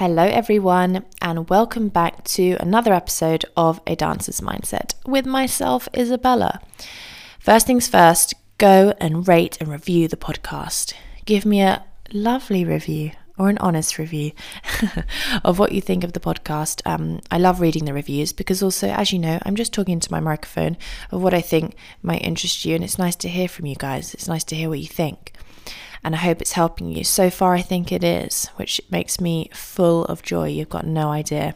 Hello, everyone, and welcome back to another episode of A Dancer's Mindset with myself, Isabella. First things first, go and rate and review the podcast. Give me a lovely review or an honest review of what you think of the podcast. Um, I love reading the reviews because, also, as you know, I'm just talking into my microphone of what I think might interest you, and it's nice to hear from you guys. It's nice to hear what you think. And I hope it's helping you. So far, I think it is, which makes me full of joy. You've got no idea.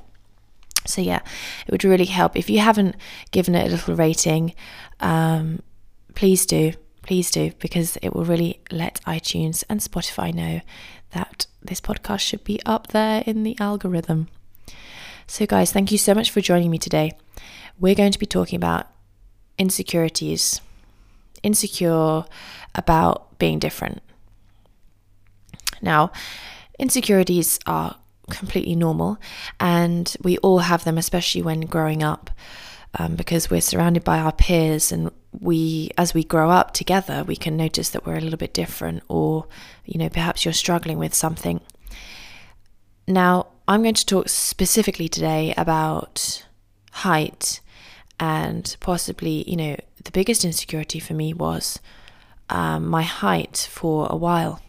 So, yeah, it would really help. If you haven't given it a little rating, um, please do. Please do, because it will really let iTunes and Spotify know that this podcast should be up there in the algorithm. So, guys, thank you so much for joining me today. We're going to be talking about insecurities, insecure about being different. Now, insecurities are completely normal, and we all have them, especially when growing up, um, because we're surrounded by our peers and we as we grow up together we can notice that we're a little bit different or you know perhaps you're struggling with something. Now i'm going to talk specifically today about height and possibly you know the biggest insecurity for me was um, my height for a while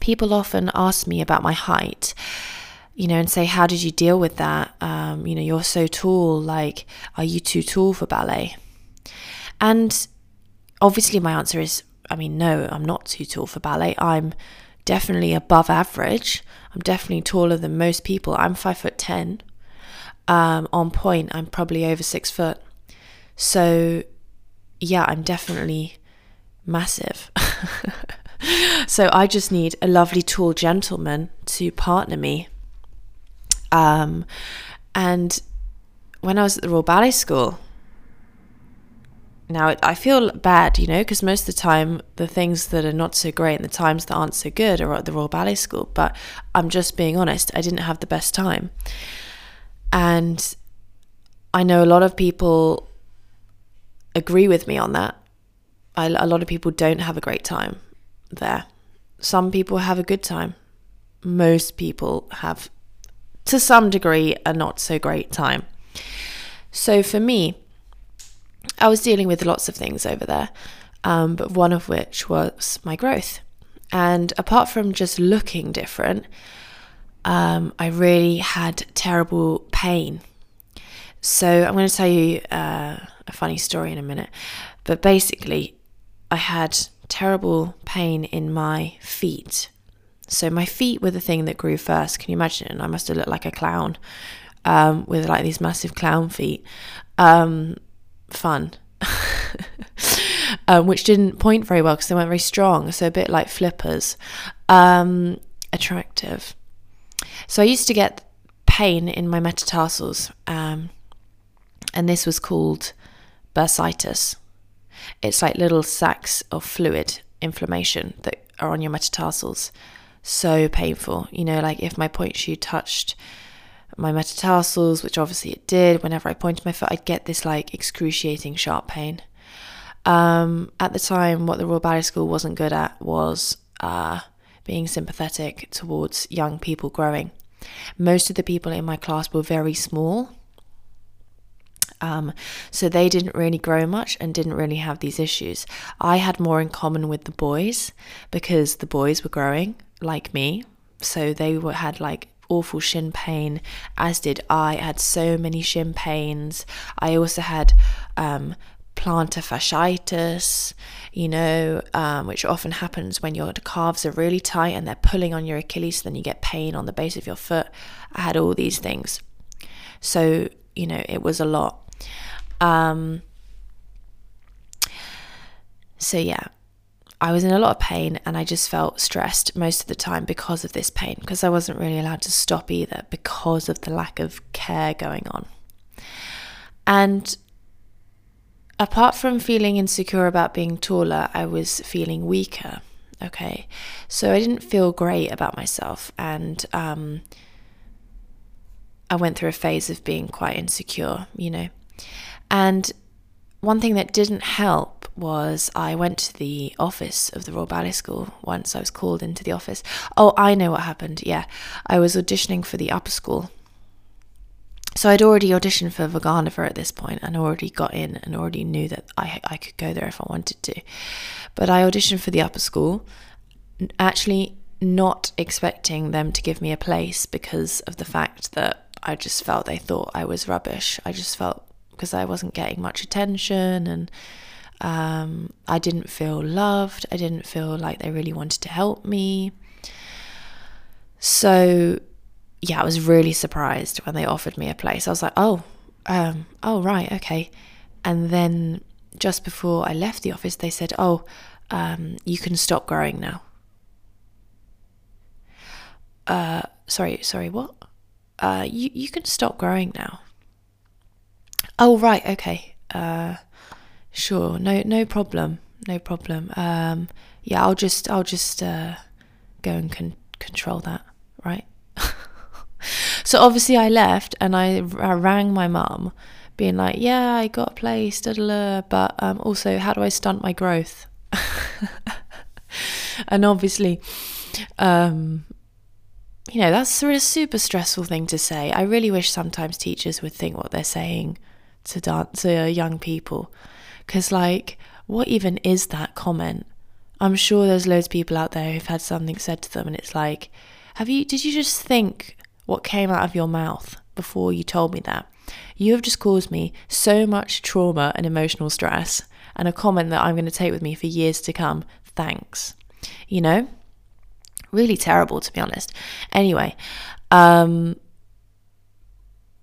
people often ask me about my height you know, and say, How did you deal with that? Um, you know, you're so tall. Like, are you too tall for ballet? And obviously, my answer is I mean, no, I'm not too tall for ballet. I'm definitely above average. I'm definitely taller than most people. I'm five foot ten. Um, on pointe, I'm probably over six foot. So, yeah, I'm definitely massive. so, I just need a lovely, tall gentleman to partner me. Um, and when I was at the Royal Ballet School, now, I feel bad, you know, because most of the time, the things that are not so great and the times that aren't so good are at the Royal Ballet School. But I'm just being honest, I didn't have the best time. And I know a lot of people agree with me on that. I, a lot of people don't have a great time there. Some people have a good time. Most people have, to some degree, a not so great time. So for me, I was dealing with lots of things over there, um, but one of which was my growth. And apart from just looking different, um, I really had terrible pain. So I'm going to tell you uh, a funny story in a minute. But basically, I had terrible pain in my feet. So my feet were the thing that grew first. Can you imagine? I must have looked like a clown um, with like these massive clown feet. Um, fun. um, which didn't point very well because they weren't very strong, so a bit like flippers. Um, attractive. So I used to get pain in my metatarsals, um, and this was called bursitis. It's like little sacs of fluid inflammation that are on your metatarsals. So painful. You know, like if my pointe shoe touched my metatarsals, which obviously it did. Whenever I pointed my foot, I'd get this like excruciating sharp pain. Um, at the time, what the Royal Ballet School wasn't good at was uh, being sympathetic towards young people growing. Most of the people in my class were very small. Um, so they didn't really grow much and didn't really have these issues. I had more in common with the boys because the boys were growing like me. So they were, had like awful shin pain, as did I. I had so many shin pains. I also had um, plantar fasciitis, you know, um, which often happens when your calves are really tight and they're pulling on your Achilles, then you get pain on the base of your foot. I had all these things. So, you know, it was a lot. Um, so, yeah, I was in a lot of pain and I just felt stressed most of the time because of this pain, because I wasn't really allowed to stop either because of the lack of care going on. And apart from feeling insecure about being taller, I was feeling weaker. Okay. So I didn't feel great about myself. And um, I went through a phase of being quite insecure, you know. And one thing that didn't help was I went to the office of the Royal Ballet School once. I was called into the office. Oh, I know what happened. Yeah, I was auditioning for the upper school. So I'd already auditioned for Vaganova at this point and already got in and already knew that I, I could go there if I wanted to. But I auditioned for the upper school, actually not expecting them to give me a place because of the fact that I just felt they thought I was rubbish. I just felt because I wasn't getting much attention and um, I didn't feel loved. I didn't feel like they really wanted to help me. So, yeah, I was really surprised when they offered me a place. I was like, oh, um, oh, right, okay. And then just before I left the office, they said, oh, um, you can stop growing now. Uh, sorry, sorry, what? Uh, you, you can stop growing now. Oh, right, okay. Uh, Sure, no, no problem, no problem. Um, yeah, I'll just, I'll just uh, go and con- control that, right? so obviously, I left and I, I rang my mum, being like, "Yeah, I got a place, da, da, but um, also, how do I stunt my growth?" and obviously, um, you know, that's a super stressful thing to say. I really wish sometimes teachers would think what they're saying to dance to young people. Because, like, what even is that comment? I'm sure there's loads of people out there who've had something said to them, and it's like, have you, did you just think what came out of your mouth before you told me that? You have just caused me so much trauma and emotional stress, and a comment that I'm going to take with me for years to come. Thanks. You know? Really terrible, to be honest. Anyway, um,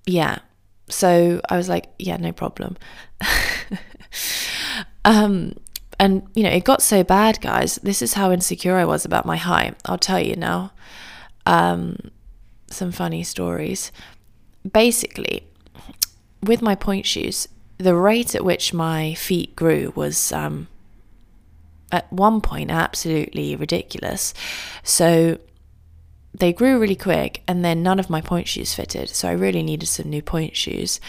yeah. So I was like, yeah, no problem. um, and you know, it got so bad, guys. This is how insecure I was about my height. I'll tell you now. Um, some funny stories. Basically, with my pointe shoes, the rate at which my feet grew was um, at one point absolutely ridiculous. So they grew really quick, and then none of my pointe shoes fitted. So I really needed some new pointe shoes.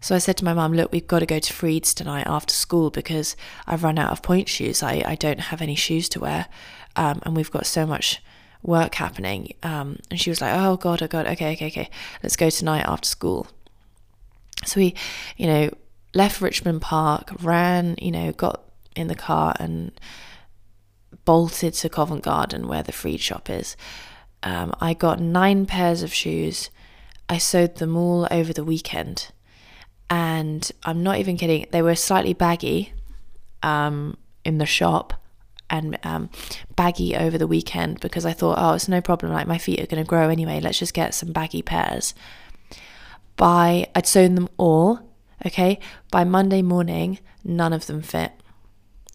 So I said to my mum, look, we've got to go to Freed's tonight after school because I've run out of pointe shoes. I, I don't have any shoes to wear. Um, and we've got so much work happening. Um, and she was like, oh God, oh God, okay, okay, okay, let's go tonight after school. So we, you know, left Richmond Park, ran, you know, got in the car and bolted to Covent Garden where the Freed shop is. Um, I got nine pairs of shoes. I sewed them all over the weekend and I'm not even kidding. They were slightly baggy um, in the shop and um, baggy over the weekend because I thought, oh, it's no problem. Like my feet are going to grow anyway. Let's just get some baggy pairs. By I'd sewn them all. Okay, by Monday morning, none of them fit.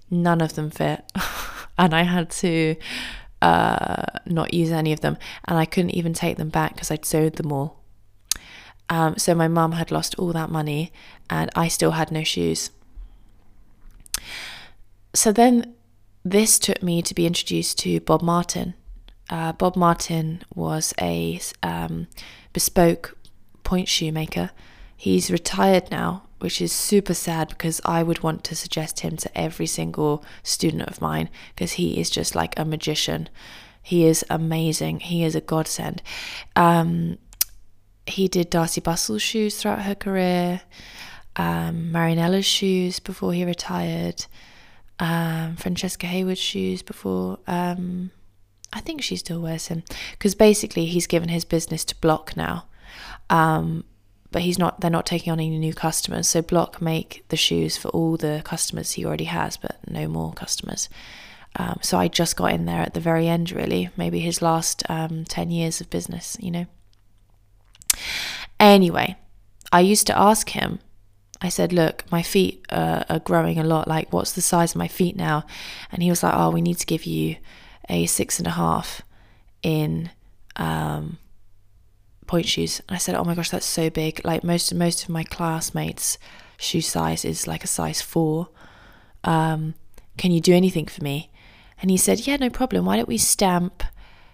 None of them fit, and I had to uh, not use any of them, and I couldn't even take them back because I'd sewed them all. Um, so my mum had lost all that money and I still had no shoes. So then this took me to be introduced to Bob Martin. Uh, Bob Martin was a um, bespoke pointe shoemaker. He's retired now, which is super sad because I would want to suggest him to every single student of mine because he is just like a magician. He is amazing. He is a godsend. Um, he did Darcey Bussell's shoes throughout her career, um, Marianela's shoes before he retired, um, Francesca Hayward's shoes before. Um, I think she still wears him because basically he's given his business to Bloch now, um, but he's not. They're not taking on any new customers. So Bloch make the shoes for all the customers he already has, but no more customers. Um, so I just got in there at the very end, really, maybe his last um, ten years of business, you know. Anyway, I used to ask him, I said, Look, my feet uh, are growing a lot. Like, what's the size of my feet now? And he was like, Oh, we need to give you a six and a half in um, pointe shoes. And I said, Oh my gosh, that's so big. Like, most, most of my classmates' shoe size is like a size four. Um, can you do anything for me? And he said, Yeah, no problem. Why don't we stamp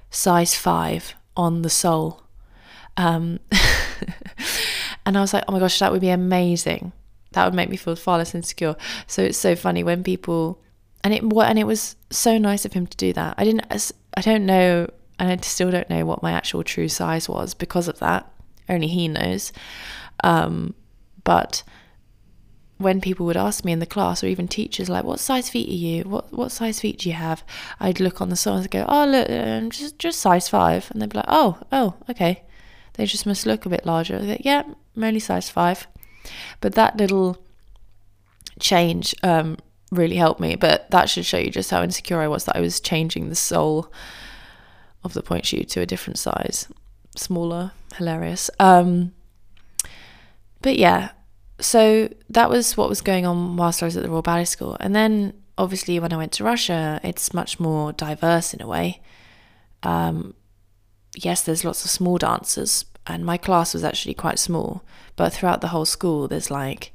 size five on the sole? Um, and I was like, oh my gosh, that would be amazing. that would make me feel far less insecure. So it's so funny when people and it and it was so nice of him to do that. I didn't I don't know and I still don't know what my actual true size was because of that. Only he knows. Um, but when people would ask me in the class or even teachers like what size feet are you? What what size feet do you have? I'd look on the side and go oh look um, just just size five. And they'd be like oh oh okay. They just must look a bit larger. Like, yeah i'm only size five. But that little change um, really helped me. But that should show you just how insecure i was that i was changing the sole of the pointe shoe to a different size smaller hilarious um, but yeah so that was what was going on whilst I was at the Royal Ballet School. And then obviously when I went to Russia, it's much more diverse in a way. Um, yes, there's lots of small dancers, and my class was actually quite small, but throughout the whole school, there's like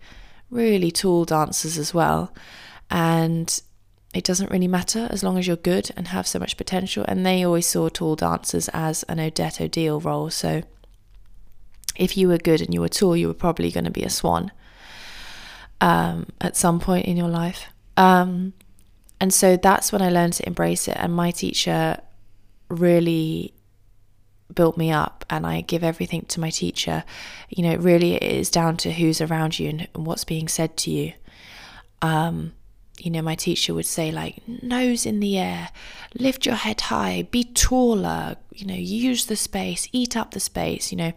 really tall dancers as well. And it doesn't really matter as long as you're good and have so much potential. And they always saw tall dancers as an Odette Odile role. So if you were good and you were tall, you were probably going to be a swan um, at some point in your life. Um, and so that's when I learned to embrace it. And my teacher really built me up and I give everything to my teacher. You know, really it is down to who's around you and, and what's being said to you. Um, you know, my teacher would say, like, nose in the air, lift your head high, be taller, you know, use the space, eat up the space. You know,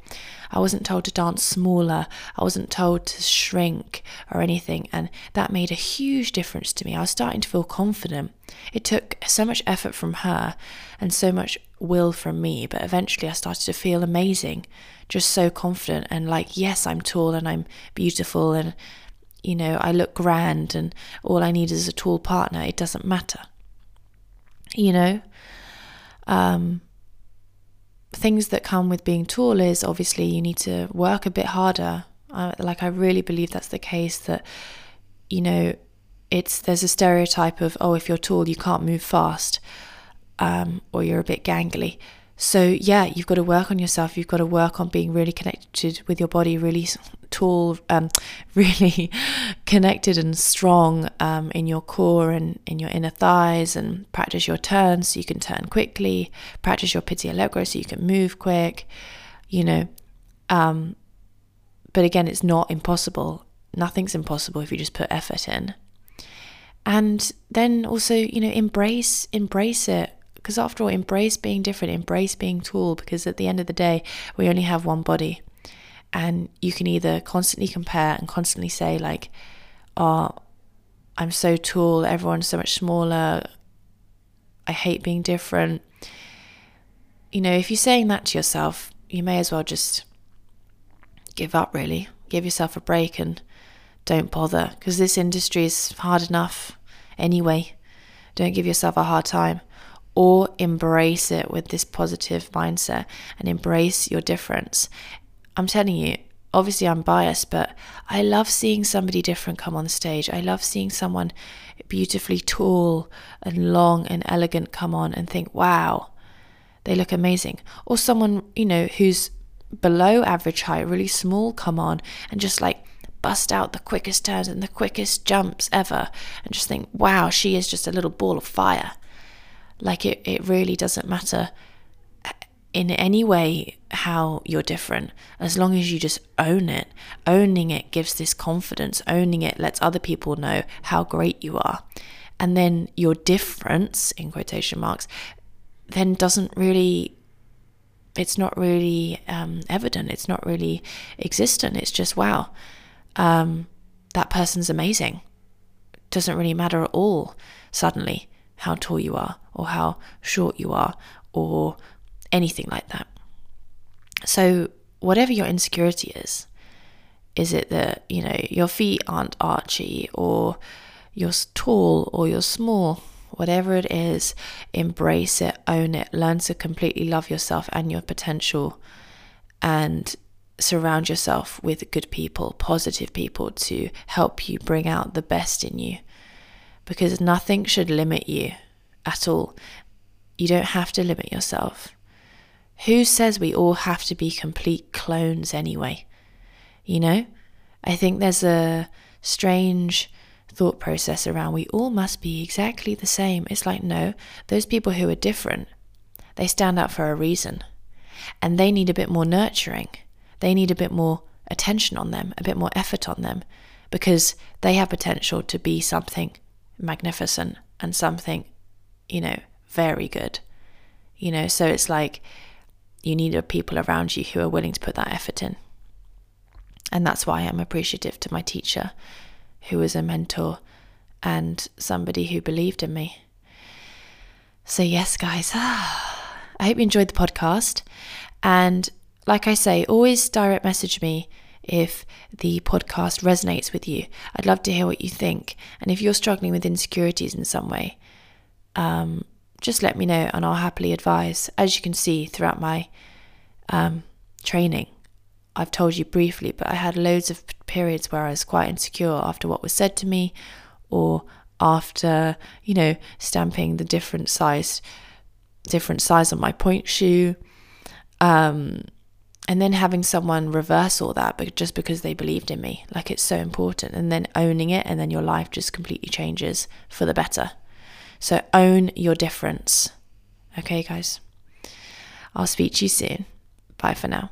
I wasn't told to dance smaller, I wasn't told to shrink or anything. And that made a huge difference to me. I was starting to feel confident. It took so much effort from her and so much will from me, but eventually I started to feel amazing, just so confident and like, yes, I'm tall and I'm beautiful and you know, I look grand and all I need is a tall partner, it doesn't matter. You know? Um, things that come with being tall is obviously you need to work a bit harder. Uh, like, I really believe that's the case that, you know, it's there's a stereotype of, oh, if you're tall, you can't move fast um, or you're a bit gangly. So, yeah, you've got to work on yourself. You've got to work on being really connected with your body, really tall, um, really connected and strong um, in your core and in your inner thighs, and practice your turns so you can turn quickly. Practice your petit allegro so you can move quick, you know. Um, but again, it's not impossible. Nothing's impossible if you just put effort in. And then also, you know, embrace embrace it because after all, embrace being different, embrace being tall, because at the end of the day, we only have one body. And you can either constantly compare and constantly say, like, oh, I'm so tall, everyone's so much smaller, I hate being different. You know, if you're saying that to yourself, you may as well just give up, really. Give yourself a break and don't bother, because this industry is hard enough anyway. Don't give yourself a hard time or embrace it with this positive mindset and embrace your difference. I'm telling you, obviously I'm biased, but I love seeing somebody different come on stage. I love seeing someone beautifully tall and long and elegant come on and think, wow, they look amazing. Or someone, you know, who's below average height, really small, come on and just like bust out the quickest turns and the quickest jumps ever and just think, wow, she is just a little ball of fire. Like it, it really doesn't matter in any way how you're different as long as you just own it. Owning it gives this confidence, owning it lets other people know how great you are. And then your difference, in quotation marks, then doesn't really it's not really um, evident. It's not really existent. It's just wow, um, that person's amazing. Doesn't really matter at all. Suddenly, how tall you are or how short you are or anything like that. So, whatever your insecurity is, is it that, you know, your feet aren't archy or you're tall or you're small? Whatever it is, embrace it, own it, learn to completely love yourself and your potential, and surround yourself with good people, positive people to help you bring out the best in you because nothing should limit you at all. You don't have to limit yourself. Who says we all have to be complete clones anyway? You know? I think there's a strange thought process around we all must be exactly the same. It's like, no, those people who are different, they stand out for a reason. And they need a bit more nurturing. They need a bit more attention on them, a bit more effort on them, because they have potential to be something magnificent and something, you know, very good. You know, so it's like you need people around you who are willing to put that effort in. And that's why I'm appreciative to my teacher, who was a mentor and somebody who believed in me. So, yes, guys, I hope you enjoyed the podcast. And like I say, always direct message me if the podcast resonates with you. I'd love to hear what you think. And if you're struggling with insecurities in some way, um, just let me know and I'll happily advise. As you can see throughout my um, training, I've told you briefly, but I had loads of periods where I was quite insecure after what was said to me or after, you know, stamping the different size different size on my pointe shoe. Um, and then having someone reverse all that but just because they believed in me like it's so important and then owning it and then your life just completely changes for the better so own your difference. Okay guys. I'll speak to you soon. Bye for now